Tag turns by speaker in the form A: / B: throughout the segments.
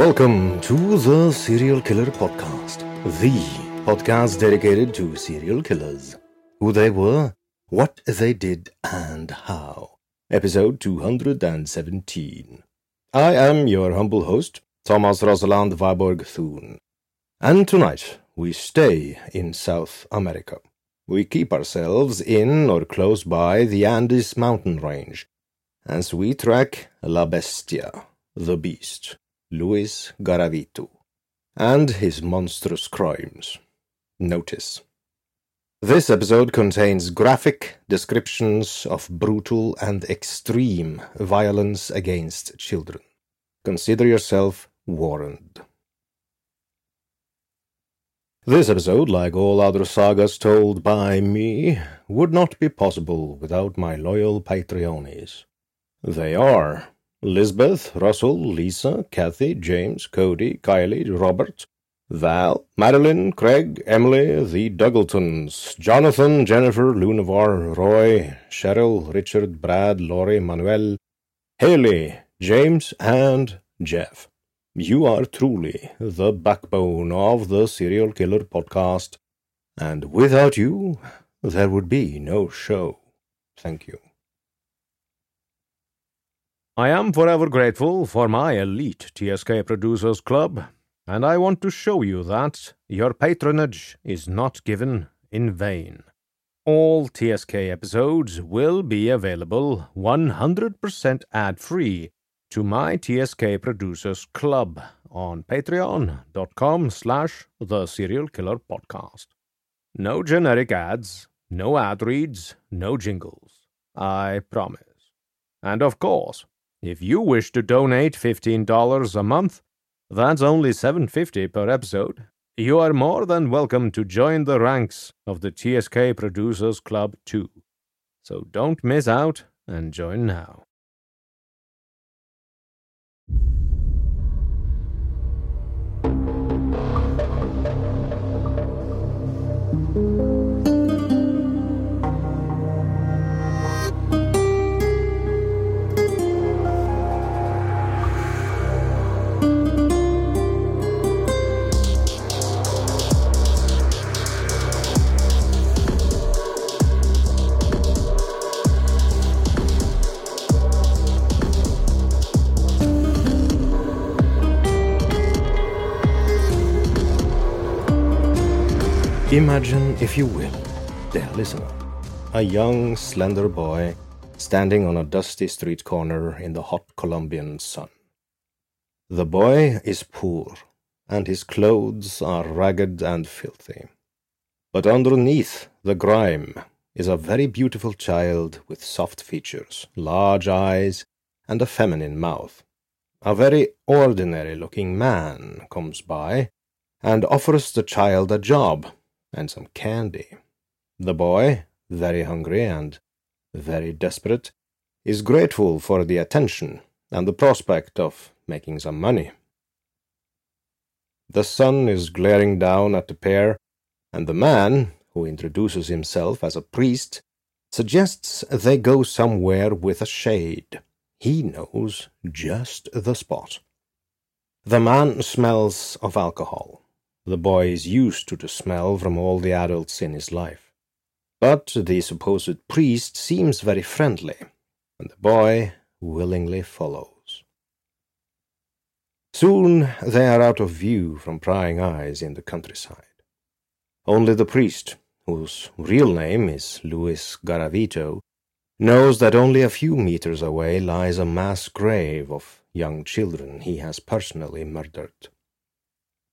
A: Welcome to the Serial Killer Podcast, the podcast dedicated to serial killers, who they were, what they did, and how. Episode 217. I am your humble host, Thomas Rosalind Viborg Thun. And tonight we stay in South America. We keep ourselves in or close by the Andes mountain range as we track La Bestia, the beast, Luis Garavito, and his monstrous crimes. Notice. This episode contains graphic descriptions of brutal and extreme violence against children. Consider yourself warned. This episode, like all other sagas told by me, would not be possible without my loyal Patreones. They are Lisbeth, Russell, Lisa, Kathy, James, Cody, Kylie, Robert, Val, Madeline, Craig, Emily, the Dougletons, Jonathan, Jennifer, Lunavar, Roy, Cheryl, Richard, Brad, Laurie, Manuel, Haley, James, and Jeff. You are truly the backbone of the Serial Killer podcast, and without you, there would be no show. Thank you. I am forever grateful for my elite TSK Producers Club, and I want to show you that your patronage is not given in vain. All TSK episodes will be available 100% ad-free to my TSK Producers Club on patreon.com slash the serial killer podcast. No generic ads, no ad reads, no jingles. I promise. And of course, if you wish to donate $15 a month, that's only $7.50 per episode. You are more than welcome to join the ranks of the TSK Producers Club too. So don't miss out and join now. Imagine, if you will, dear listener, a young, slender boy standing on a dusty street corner in the hot Colombian sun. The boy is poor, and his clothes are ragged and filthy. But underneath the grime is a very beautiful child with soft features, large eyes, and a feminine mouth. A very ordinary looking man comes by and offers the child a job and some candy. The boy, very hungry and very desperate, is grateful for the attention and the prospect of making some money. The sun is glaring down at the pair, and the man, who introduces himself as a priest, suggests they go somewhere with a shade. He knows just the spot. The man smells of alcohol. The boy is used to the smell from all the adults in his life. But the supposed priest seems very friendly, and the boy willingly follows. Soon they are out of view from prying eyes in the countryside. Only the priest, whose real name is Luis Garavito, knows that only a few meters away lies a mass grave of young children he has personally murdered.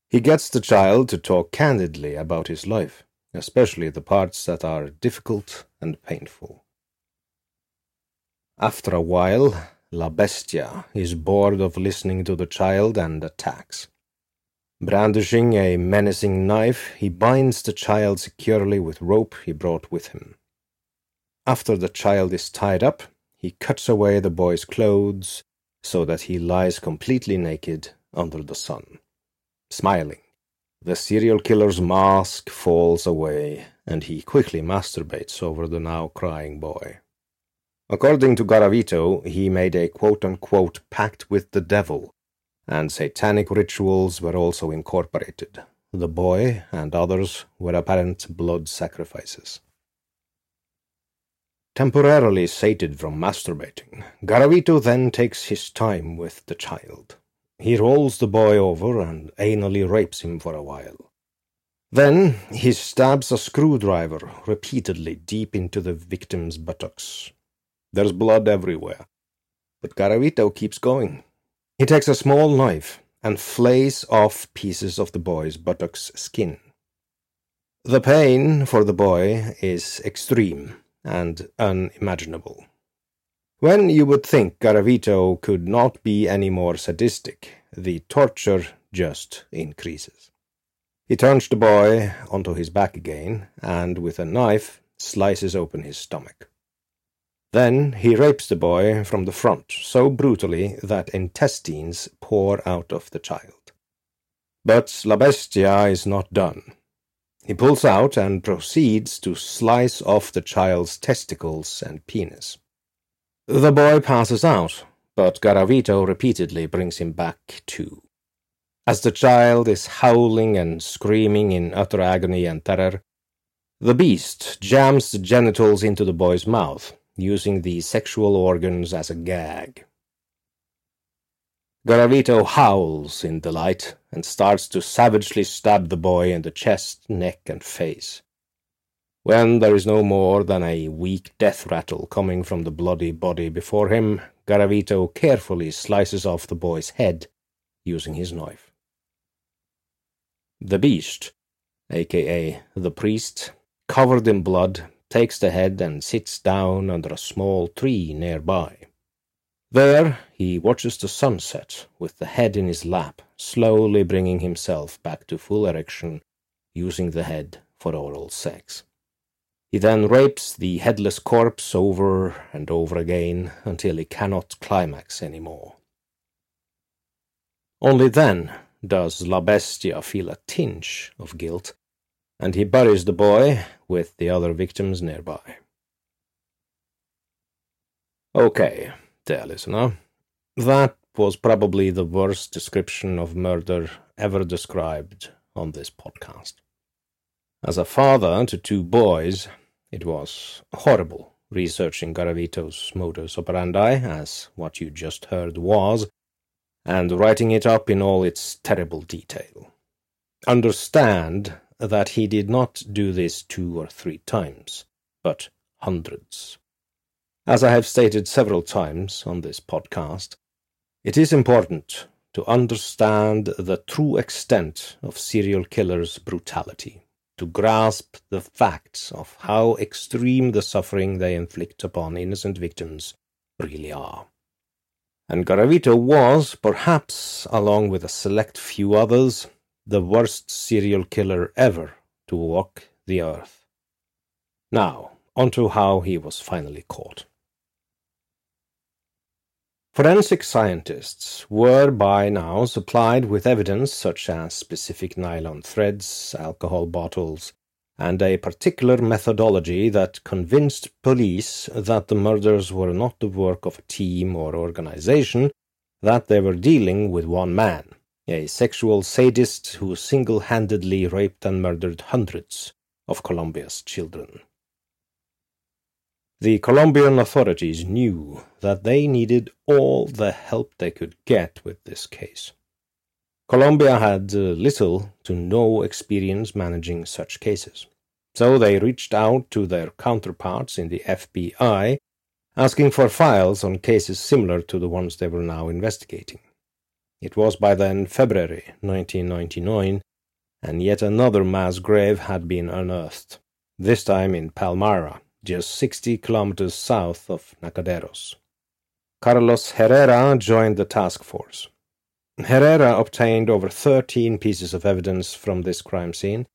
A: He gets the child to talk candidly about his life, especially the parts that are difficult and painful. After a while, La Bestia is bored of listening to the child and attacks. Brandishing a menacing knife, he binds the child securely with rope he brought with him. After the child is tied up, he cuts away the boy's clothes so that he lies completely naked under the sun. Smiling, the serial killer's mask falls away and he quickly masturbates over the now crying boy. According to Garavito, he made a quote unquote pact with the devil and satanic rituals were also incorporated. The boy and others were apparent blood sacrifices. Temporarily sated from masturbating, Garavito then takes his time with the child. He rolls the boy over and anally rapes him for a while. Then he stabs a screwdriver repeatedly deep into the victim's buttocks. There's blood everywhere. But Garavito keeps going. He takes a small knife and flays off pieces of the boy's buttocks skin. The pain for the boy is extreme and unimaginable. When you would think Garavito could not be any more sadistic, the torture just increases. He turns the boy onto his back again and with a knife slices open his stomach. Then he rapes the boy from the front so brutally that intestines pour out of the child. But La Bestia is not done. He pulls out and proceeds to slice off the child's testicles and penis. The boy passes out, but Garavito repeatedly brings him back to. As the child is howling and screaming in utter agony and terror, the beast jams the genitals into the boy's mouth using the sexual organs as a gag. Garavito howls in delight and starts to savagely stab the boy in the chest, neck, and face. When there is no more than a weak death rattle coming from the bloody body before him, Garavito carefully slices off the boy's head using his knife. The beast, aka the priest, covered in blood, takes the head and sits down under a small tree nearby. There he watches the sunset with the head in his lap, slowly bringing himself back to full erection, using the head for oral sex. He then rapes the headless corpse over and over again until he cannot climax any more. Only then does La Bestia feel a tinge of guilt and he buries the boy with the other victims nearby. Okay, dear listener, that was probably the worst description of murder ever described on this podcast. As a father to two boys, it was horrible researching Garavito's modus operandi, as what you just heard was, and writing it up in all its terrible detail. Understand that he did not do this two or three times, but hundreds. As I have stated several times on this podcast, it is important to understand the true extent of serial killers' brutality, to grasp the facts of how extreme the suffering they inflict upon innocent victims really are. And Garavito was, perhaps, along with a select few others, the worst serial killer ever to walk the earth. Now, on to how he was finally caught. Forensic scientists were by now supplied with evidence such as specific nylon threads, alcohol bottles, and a particular methodology that convinced police that the murders were not the work of a team or organization, that they were dealing with one man, a sexual sadist who single handedly raped and murdered hundreds of Colombia's children. The Colombian authorities knew that they needed all the help they could get with this case. Colombia had uh, little to no experience managing such cases, so they reached out to their counterparts in the FBI asking for files on cases similar to the ones they were now investigating. It was by then February 1999, and yet another mass grave had been unearthed, this time in Palmira, just 60 kilometers south of Nacaderos. Carlos Herrera joined the task force. Herrera obtained over 13 pieces of evidence from this crime scene,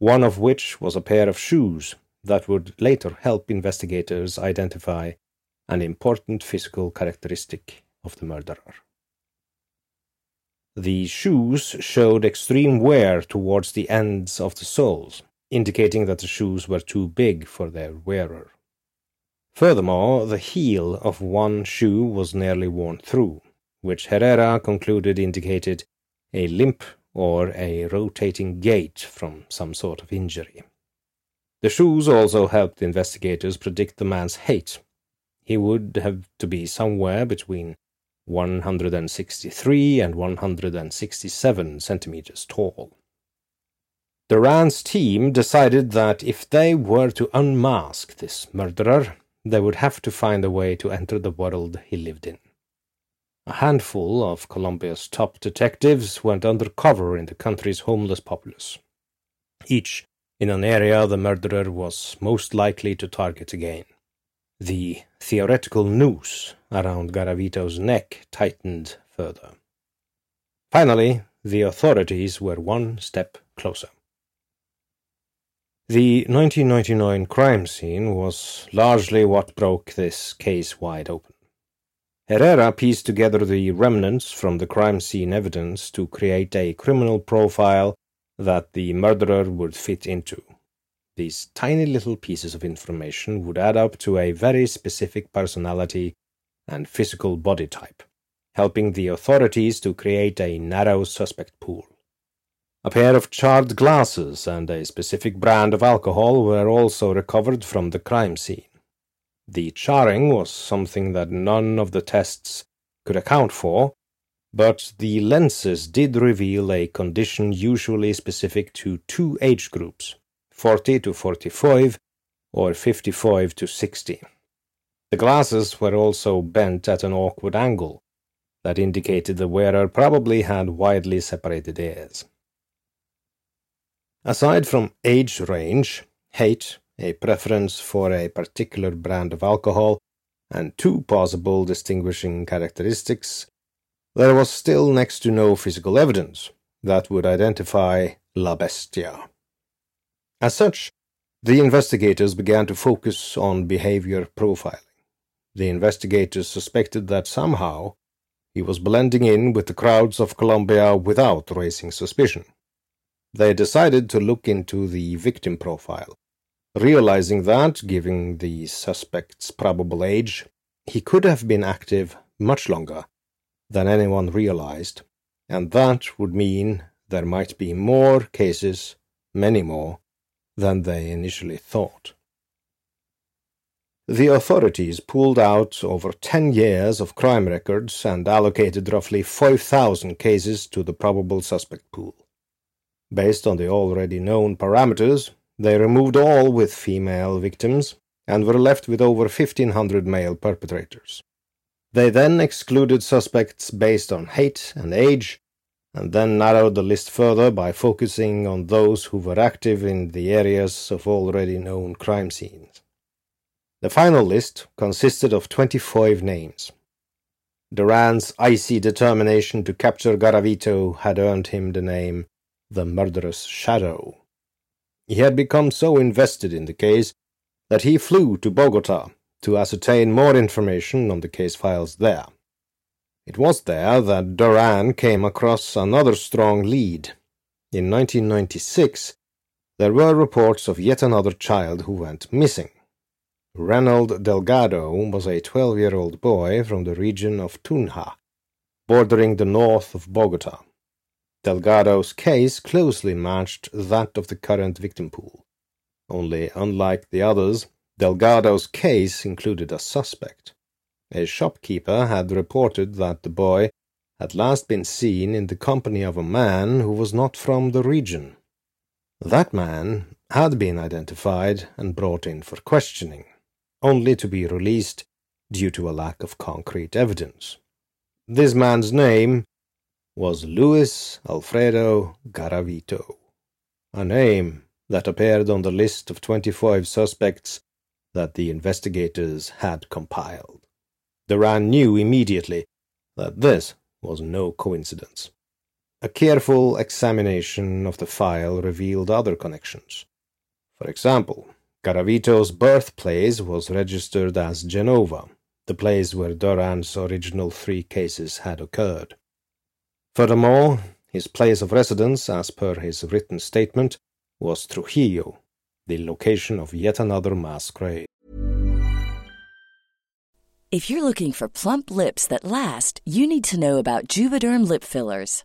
A: one of which was a pair of shoes that would later help investigators identify an important physical characteristic of the murderer. The shoes showed extreme wear towards the ends of the soles, indicating that the shoes were too big for their wearer. Furthermore, the heel of one shoe was nearly worn through, which Herrera concluded indicated a limp or a rotating gait from some sort of injury. The shoes also helped investigators predict the man's height. He would have to be somewhere between 163 and 167 centimeters tall. Duran's team decided that if they were to unmask this murderer, they would have to find a way to enter the world he lived in. A handful of Colombia's top detectives went undercover in the country's homeless populace, each in an area the murderer was most likely to target again. The theoretical noose around Garavito's neck tightened further. Finally, the authorities were one step closer. The 1999 crime scene was largely what broke this case wide open. Herrera pieced together the remnants from the crime scene evidence to create a criminal profile that the murderer would fit into. These tiny little pieces of information would add up to a very specific personality and physical body type, helping the authorities to create a narrow suspect pool. A pair of charred glasses and a specific brand of alcohol were also recovered from the crime scene. The charring was something that none of the tests could account for, but the lenses did reveal a condition usually specific to two age groups 40 to 45 or 55 to 60. The glasses were also bent at an awkward angle that indicated the wearer probably had widely separated ears. Aside from age range, height, a preference for a particular brand of alcohol, and two possible distinguishing characteristics, there was still next to no physical evidence that would identify La Bestia. As such, the investigators began to focus on behavior profiling. The investigators suspected that somehow he was blending in with the crowds of Colombia without raising suspicion they decided to look into the victim profile, realizing that, given the suspect's probable age, he could have been active much longer than anyone realized, and that would mean there might be more cases, many more, than they initially thought. The authorities pulled out over 10 years of crime records and allocated roughly 5,000 cases to the probable suspect pool. Based on the already known parameters, they removed all with female victims and were left with over 1500 male perpetrators. They then excluded suspects based on hate and age, and then narrowed the list further by focusing on those who were active in the areas of already known crime scenes. The final list consisted of 25 names. Duran's icy determination to capture Garavito had earned him the name the Murderous Shadow. He had become so invested in the case that he flew to Bogota to ascertain more information on the case files there. It was there that Duran came across another strong lead. In 1996, there were reports of yet another child who went missing. Reynold Delgado was a 12 year old boy from the region of Tunja, bordering the north of Bogota. Delgado's case closely matched that of the current victim pool. Only, unlike the others, Delgado's case included a suspect. A shopkeeper had reported that the boy had last been seen in the company of a man who was not from the region. That man had been identified and brought in for questioning, only to be released due to a lack of concrete evidence. This man's name was Luis Alfredo Garavito, a name that appeared on the list of 25 suspects that the investigators had compiled. Duran knew immediately that this was no coincidence. A careful examination of the file revealed other connections. For example, Garavito's birthplace was registered as Genova, the place where Duran's original three cases had occurred. Furthermore, his place of residence, as per his written statement, was Trujillo, the location of yet another mass grave.
B: If you're looking for plump lips that last, you need to know about Juvederm lip fillers.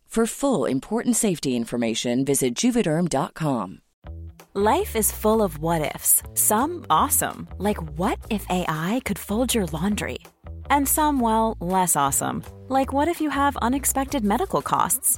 B: For full important safety information, visit juvederm.com.
C: Life is full of what ifs. Some awesome, like what if AI could fold your laundry? And some, well, less awesome, like what if you have unexpected medical costs?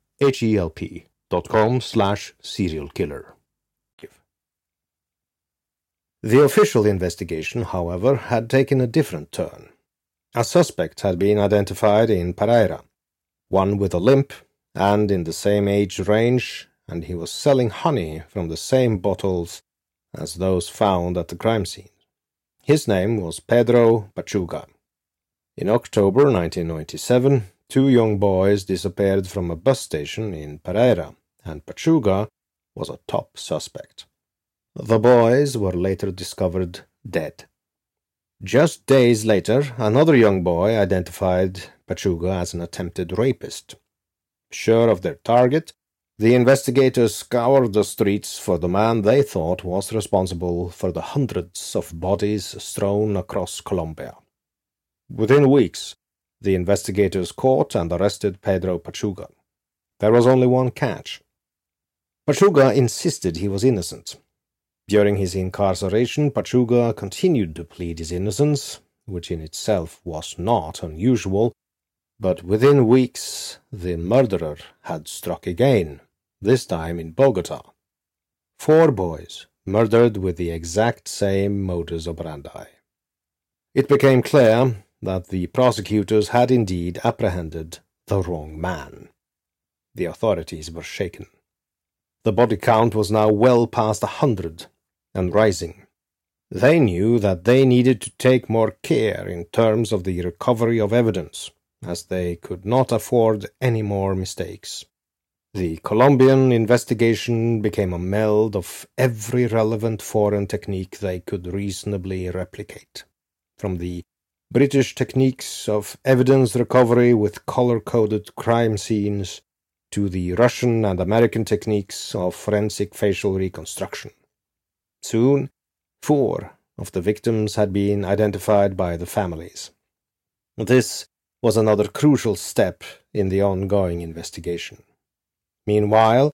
A: H-E-L-P dot com slash serialkiller. The official investigation, however, had taken a different turn. A suspect had been identified in Pereira, one with a limp and in the same age range, and he was selling honey from the same bottles as those found at the crime scene. His name was Pedro Pachuga. In October 1997, two young boys disappeared from a bus station in Pereira, and Pachuga was a top suspect. The boys were later discovered dead. Just days later, another young boy identified Pachuga as an attempted rapist. Sure of their target, the investigators scoured the streets for the man they thought was responsible for the hundreds of bodies strewn across Colombia. Within weeks, the investigators caught and arrested Pedro Pachuga. There was only one catch. Pachuga insisted he was innocent, during his incarceration, Pachuga continued to plead his innocence, which in itself was not unusual, but within weeks the murderer had struck again, this time in Bogota. Four boys murdered with the exact same modus operandi. It became clear that the prosecutors had indeed apprehended the wrong man. The authorities were shaken. The body count was now well past a hundred, and rising. They knew that they needed to take more care in terms of the recovery of evidence, as they could not afford any more mistakes. The Colombian investigation became a meld of every relevant foreign technique they could reasonably replicate, from the British techniques of evidence recovery with color coded crime scenes to the Russian and American techniques of forensic facial reconstruction. Soon, four of the victims had been identified by the families. This was another crucial step in the ongoing investigation. Meanwhile,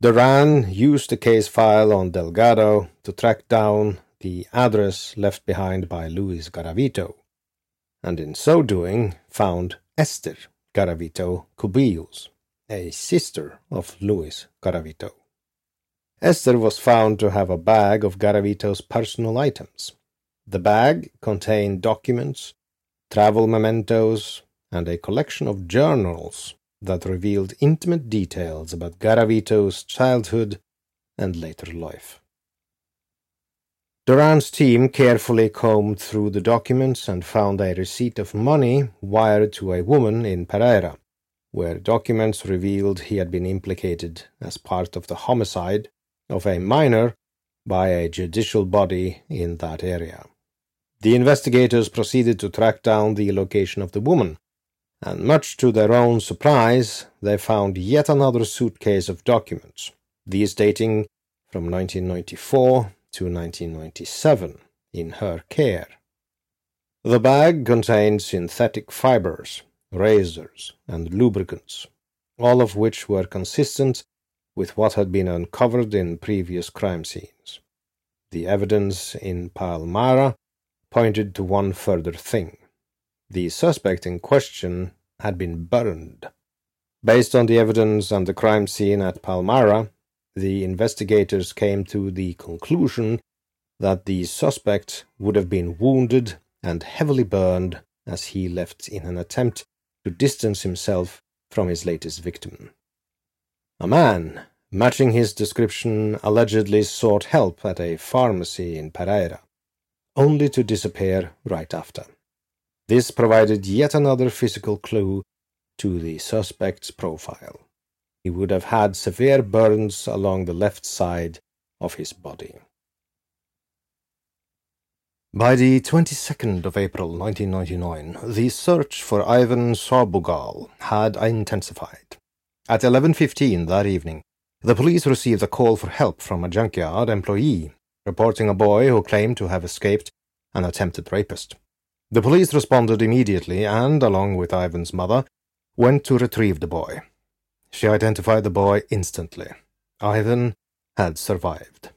A: Duran used the case file on Delgado to track down the address left behind by Luis Garavito, and in so doing found Esther Garavito Cubillos, a sister of Luis Garavito. Esther was found to have a bag of Garavito's personal items. The bag contained documents, travel mementos, and a collection of journals that revealed intimate details about Garavito's childhood and later life. Duran's team carefully combed through the documents and found a receipt of money wired to a woman in Pereira, where documents revealed he had been implicated as part of the homicide of a minor by a judicial body in that area. The investigators proceeded to track down the location of the woman, and much to their own surprise, they found yet another suitcase of documents, these dating from 1994 to 1997, in her care. The bag contained synthetic fibers, razors, and lubricants, all of which were consistent with what had been uncovered in previous crime scenes. The evidence in Palmira pointed to one further thing. The suspect in question had been burned. Based on the evidence and the crime scene at Palmira, the investigators came to the conclusion that the suspect would have been wounded and heavily burned as he left in an attempt to distance himself from his latest victim. A man, matching his description, allegedly sought help at a pharmacy in Pereira, only to disappear right after. This provided yet another physical clue to the suspect's profile. He would have had severe burns along the left side of his body. By the 22nd of April 1999, the search for Ivan Sabogal had intensified. At 11.15 that evening, the police received a call for help from a junkyard employee, reporting a boy who claimed to have escaped an attempted rapist. The police responded immediately and, along with Ivan's mother, went to retrieve the boy. She identified the boy instantly. Ivan had survived.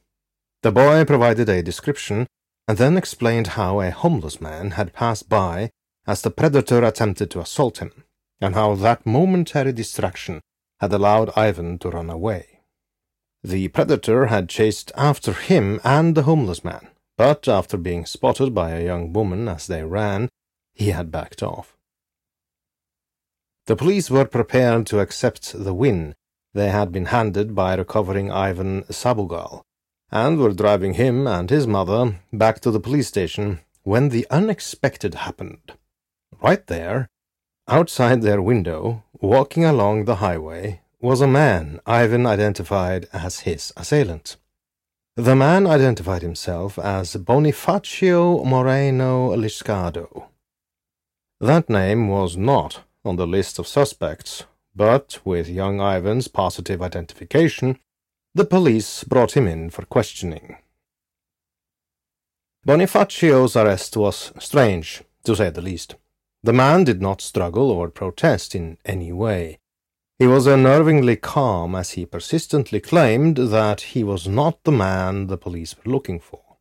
A: The boy provided a description and then explained how a homeless man had passed by as the predator attempted to assault him, and how that momentary distraction had allowed Ivan to run away. The predator had chased after him and the homeless man, but after being spotted by a young woman as they ran, he had backed off. The police were prepared to accept the win they had been handed by recovering Ivan Sabogal, and were driving him and his mother back to the police station when the unexpected happened. Right there, outside their window, walking along the highway, was a man Ivan identified as his assailant. The man identified himself as Bonifacio Moreno Liscado. That name was not on the list of suspects, but with young Ivan's positive identification, the police brought him in for questioning. Bonifacio's arrest was strange, to say the least. The man did not struggle or protest in any way. He was unnervingly calm as he persistently claimed that he was not the man the police were looking for.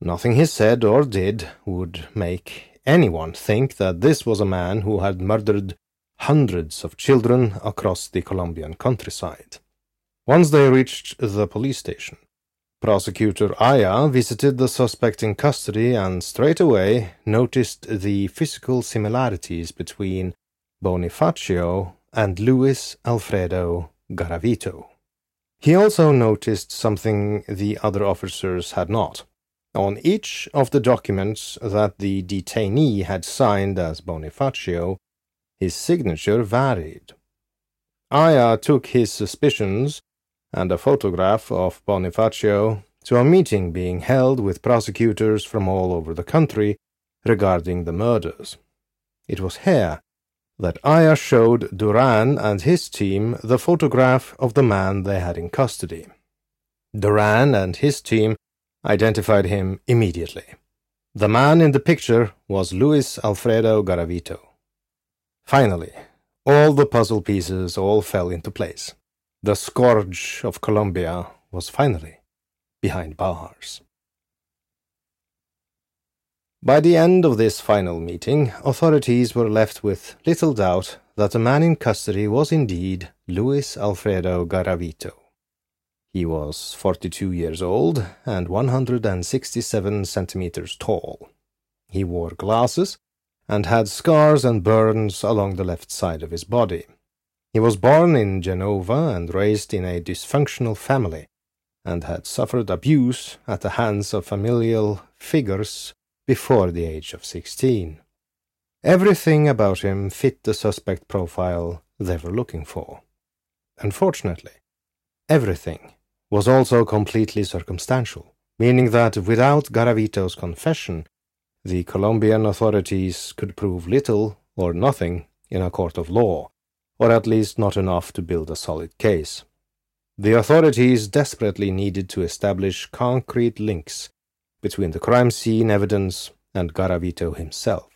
A: Nothing he said or did would make anyone think that this was a man who had murdered hundreds of children across the Colombian countryside. Once they reached the police station, Prosecutor Aya visited the suspect in custody and straight away noticed the physical similarities between Bonifacio and Luis Alfredo Garavito. He also noticed something the other officers had not. On each of the documents that the detainee had signed as Bonifacio, his signature varied. Aya took his suspicions and a photograph of Bonifacio to a meeting being held with prosecutors from all over the country regarding the murders. It was here that Aya showed Duran and his team the photograph of the man they had in custody. Duran and his team identified him immediately. The man in the picture was Luis Alfredo Garavito. Finally, all the puzzle pieces all fell into place. The scourge of Colombia was finally behind bars. By the end of this final meeting, authorities were left with little doubt that the man in custody was indeed Luis Alfredo Garavito. He was 42 years old and 167 centimeters tall. He wore glasses and had scars and burns along the left side of his body. He was born in Genova and raised in a dysfunctional family, and had suffered abuse at the hands of familial figures before the age of sixteen. Everything about him fit the suspect profile they were looking for. Unfortunately, everything was also completely circumstantial, meaning that without Garavito's confession, the Colombian authorities could prove little or nothing in a court of law, or at least not enough to build a solid case. The authorities desperately needed to establish concrete links between the crime scene evidence and Garavito himself.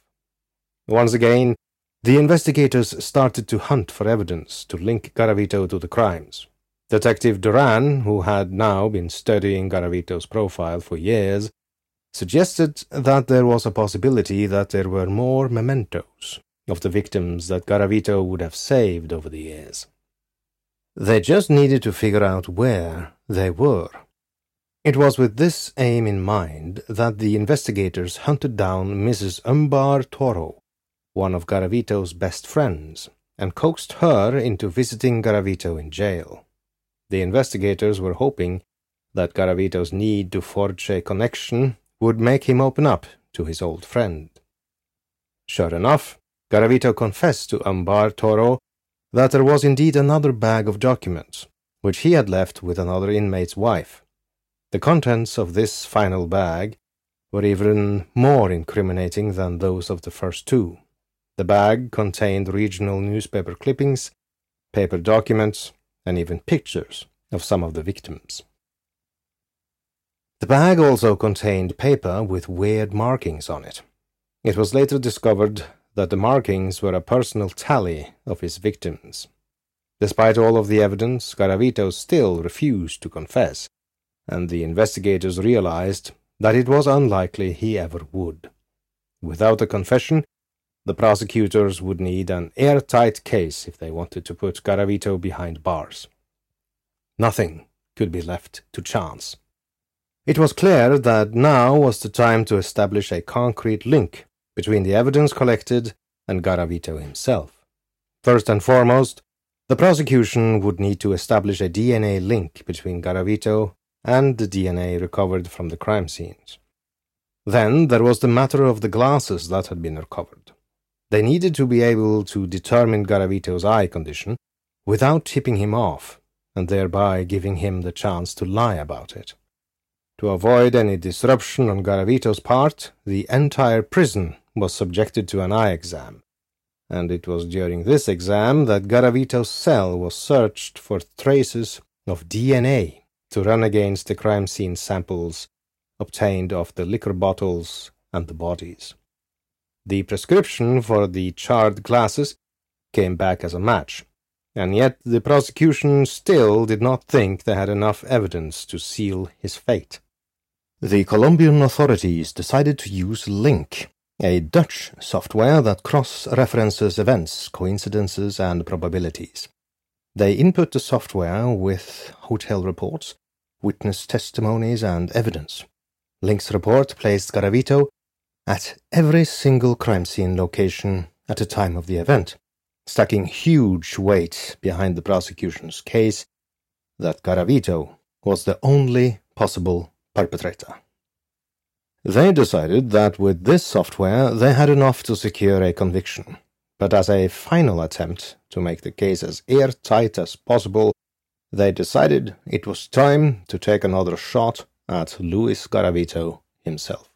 A: Once again, the investigators started to hunt for evidence to link Garavito to the crimes. Detective Duran, who had now been studying Garavito's profile for years, suggested that there was a possibility that there were more mementos of the victims that Garavito would have saved over the years. They just needed to figure out where they were. It was with this aim in mind that the investigators hunted down Mrs. Umbar Toro, one of Garavito's best friends, and coaxed her into visiting Garavito in jail. The investigators were hoping that Garavito's need to forge a connection would make him open up to his old friend. Sure enough, Garavito confessed to Ambar Toro that there was indeed another bag of documents, which he had left with another inmate's wife. The contents of this final bag were even more incriminating than those of the first two. The bag contained regional newspaper clippings, paper documents, and even pictures of some of the victims. The bag also contained paper with weird markings on it. It was later discovered that the markings were a personal tally of his victims. Despite all of the evidence, Garavito still refused to confess, and the investigators realized that it was unlikely he ever would. Without a confession, the prosecutors would need an airtight case if they wanted to put Garavito behind bars. Nothing could be left to chance. It was clear that now was the time to establish a concrete link between the evidence collected and Garavito himself. First and foremost, the prosecution would need to establish a DNA link between Garavito and the DNA recovered from the crime scenes. Then there was the matter of the glasses that had been recovered. They needed to be able to determine Garavito's eye condition without tipping him off, and thereby giving him the chance to lie about it. To avoid any disruption on Garavito's part, the entire prison was subjected to an eye exam, and it was during this exam that Garavito's cell was searched for traces of DNA to run against the crime scene samples obtained of the liquor bottles and the bodies. The prescription for the charred glasses came back as a match, and yet the prosecution still did not think they had enough evidence to seal his fate. The Colombian authorities decided to use Link, a Dutch software that cross-references events, coincidences, and probabilities. They input the software with hotel reports, witness testimonies, and evidence. Link's report placed Garavito at every single crime scene location at the time of the event, stacking huge weight behind the prosecution's case that Garavito was the only possible perpetrator. They decided that with this software they had enough to secure a conviction, but as a final attempt to make the case as airtight as possible, they decided it was time to take another shot at Luis Garavito himself.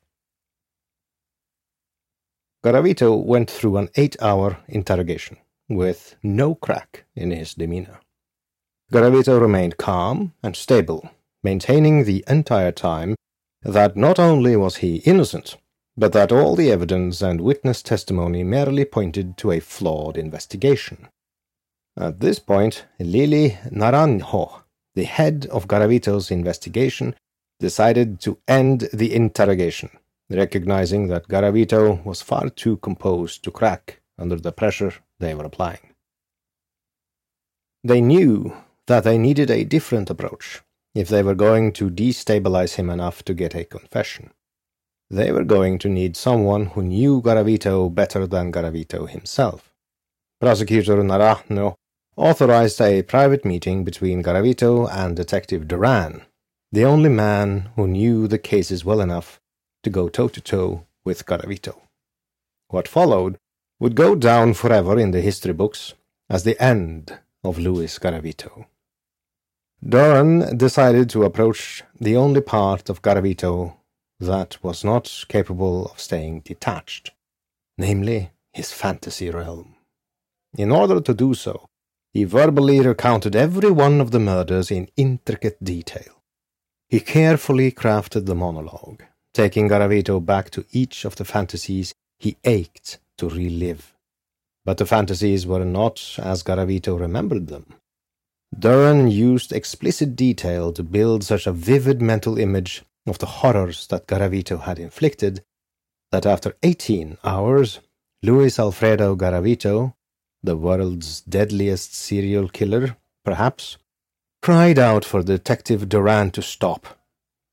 A: Garavito went through an eight-hour interrogation with no crack in his demeanor. Garavito remained calm and stable, maintaining the entire time that not only was he innocent, but that all the evidence and witness testimony merely pointed to a flawed investigation. At this point, Lili Naranjo, the head of Garavito's investigation, decided to end the interrogation, recognizing that Garavito was far too composed to crack under the pressure they were applying. They knew that they needed a different approach if they were going to destabilize him enough to get a confession. They were going to need someone who knew Garavito better than Garavito himself. Prosecutor Naranjo authorized a private meeting between Garavito and Detective Duran, the only man who knew the cases well enough to go toe to toe with Garavito. What followed would go down forever in the history books as the end of Luis Garavito. Duran decided to approach the only part of Garavito that was not capable of staying detached, namely his fantasy realm. In order to do so, he verbally recounted every one of the murders in intricate detail. He carefully crafted the monologue, taking Garavito back to each of the fantasies he ached to relive. But the fantasies were not as Garavito remembered them. Duran used explicit detail to build such a vivid mental image of the horrors that Garavito had inflicted that after 18 hours, Luis Alfredo Garavito, the world's deadliest serial killer, perhaps, cried out for Detective Duran to stop.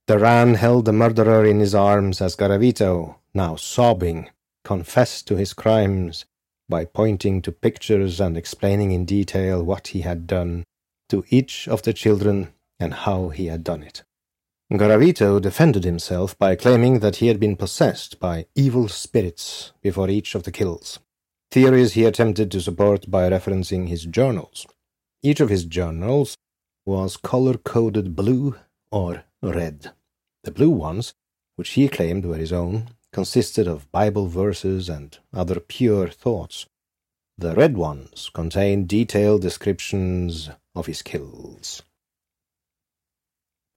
A: Duran held the murderer in his arms as Garavito, now sobbing, confessed to his crimes by pointing to pictures and explaining in detail what he had done to each of the children and how he had done it. Garavito defended himself by claiming that he had been possessed by evil spirits before each of the kills, theories he attempted to support by referencing his journals. Each of his journals was color-coded blue or red. The blue ones, which he claimed were his own, consisted of Bible verses and other pure thoughts. The red ones contained detailed descriptions of his kills.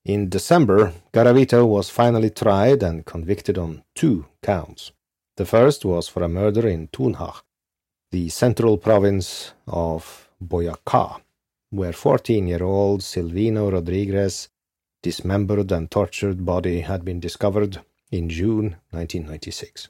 A: In December, Garavito was finally tried and convicted on two counts. The first was for a murder in Tunja, the central province of Boyacá, where 14-year-old Silvino Rodriguez' dismembered and tortured body had been discovered in June 1996.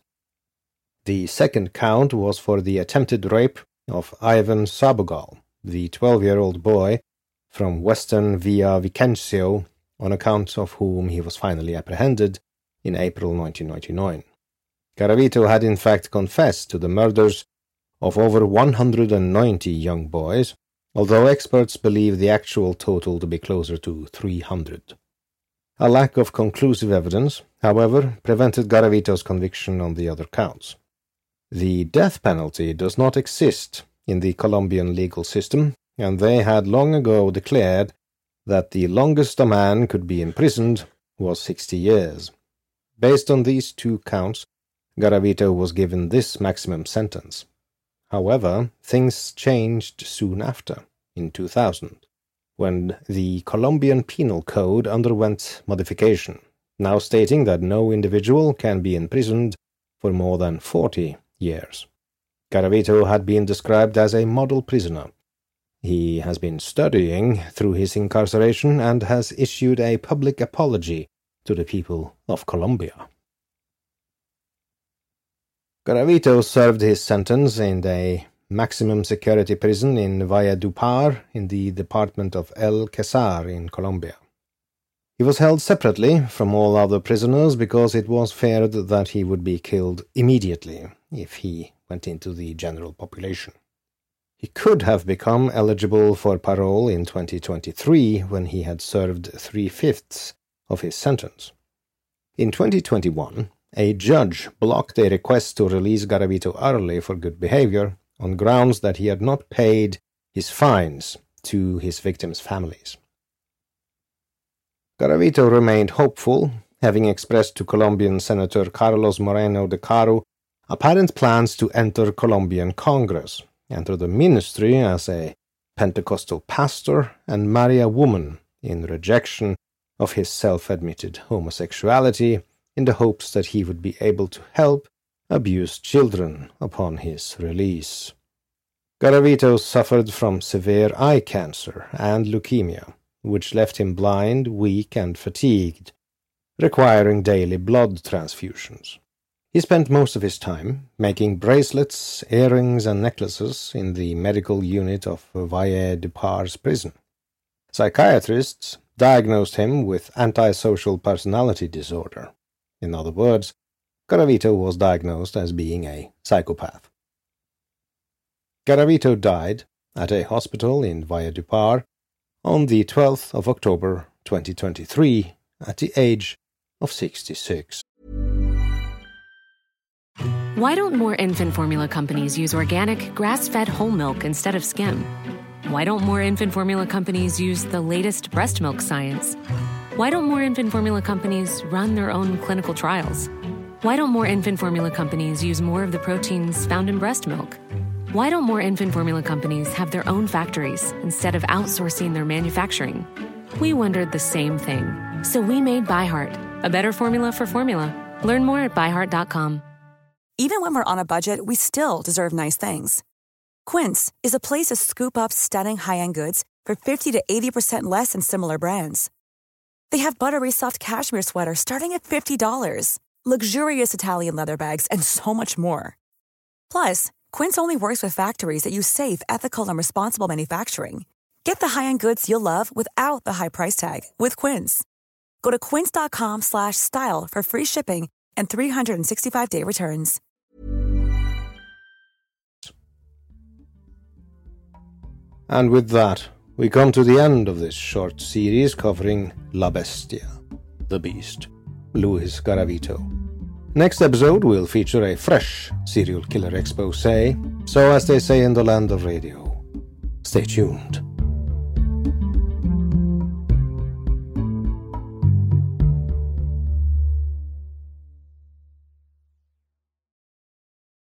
A: The second count was for the attempted rape of Ivan Sabogal, the 12 year old boy from western Villavicencio on account of whom he was finally apprehended in April 1999. Garavito had in fact confessed to the murders of over 190 young boys, although experts believe the actual total to be closer to 300. A lack of conclusive evidence, however, prevented Garavito's conviction on the other counts. The death penalty does not exist in the Colombian legal system, and they had long ago declared that the longest a man could be imprisoned was sixty years. Based on these two counts, Garavito was given this maximum sentence. However, things changed soon after, in 2000, when the Colombian Penal Code underwent modification, now stating that no individual can be imprisoned for more than 40 years. Garavito had been described as a model prisoner. He has been studying through his incarceration and has issued a public apology to the people of Colombia. Garavito served his sentence in a maximum security prison in Valledupar in the department of El Quesar in Colombia. He was held separately from all other prisoners because it was feared that he would be killed immediately if he went into the general population. He could have become eligible for parole in 2023 when he had served three fifths of his sentence. In 2021, a judge blocked a request to release Garavito early for good behavior on grounds that he had not paid his fines to his victims' families. Garavito remained hopeful, having expressed to Colombian Senator Carlos Moreno de Caro apparent plans to enter Colombian Congress, enter the ministry as a Pentecostal pastor, and marry a woman in rejection of his self admitted homosexuality in the hopes that he would be able to help abused children upon his release. Garavito suffered from severe eye cancer and leukemia, which left him blind, weak, and fatigued, requiring daily blood transfusions. He spent most of his time making bracelets, earrings, and necklaces in the medical unit of Valledupar's prison. Psychiatrists diagnosed him with antisocial personality disorder, in other words, Garavito was diagnosed as being a psychopath. Garavito died at a hospital in Valledupar on the 12th of October 2023 at the age of 66.
D: Why don't more infant formula companies use organic, grass fed whole milk instead of skim? Why don't more infant formula companies use the latest breast milk science? Why don't more infant formula companies run their own clinical trials? Why don't more infant formula companies use more of the proteins found in breast milk? Why don't more infant formula companies have their own factories instead of outsourcing their manufacturing? We wondered the same thing. So we made ByHeart, a better formula for formula. Learn more at byheart.com.
E: Even when we're on a budget, we still deserve nice things. Quince is a place to scoop up stunning high end goods for 50 to 80% less than similar brands. They have buttery soft cashmere sweaters starting at $50, luxurious Italian leather bags, and so much more. Plus, Quince only works with factories that use safe, ethical, and responsible manufacturing. Get the high-end goods you'll love without the high price tag with Quince. Go to quince.com/style for free shipping and 365-day returns.
A: And with that, we come to the end of this short series covering La Bestia, the Beast, Luis Garavito. Next episode will feature a fresh serial killer expose, so as they say in the land of radio. Stay tuned.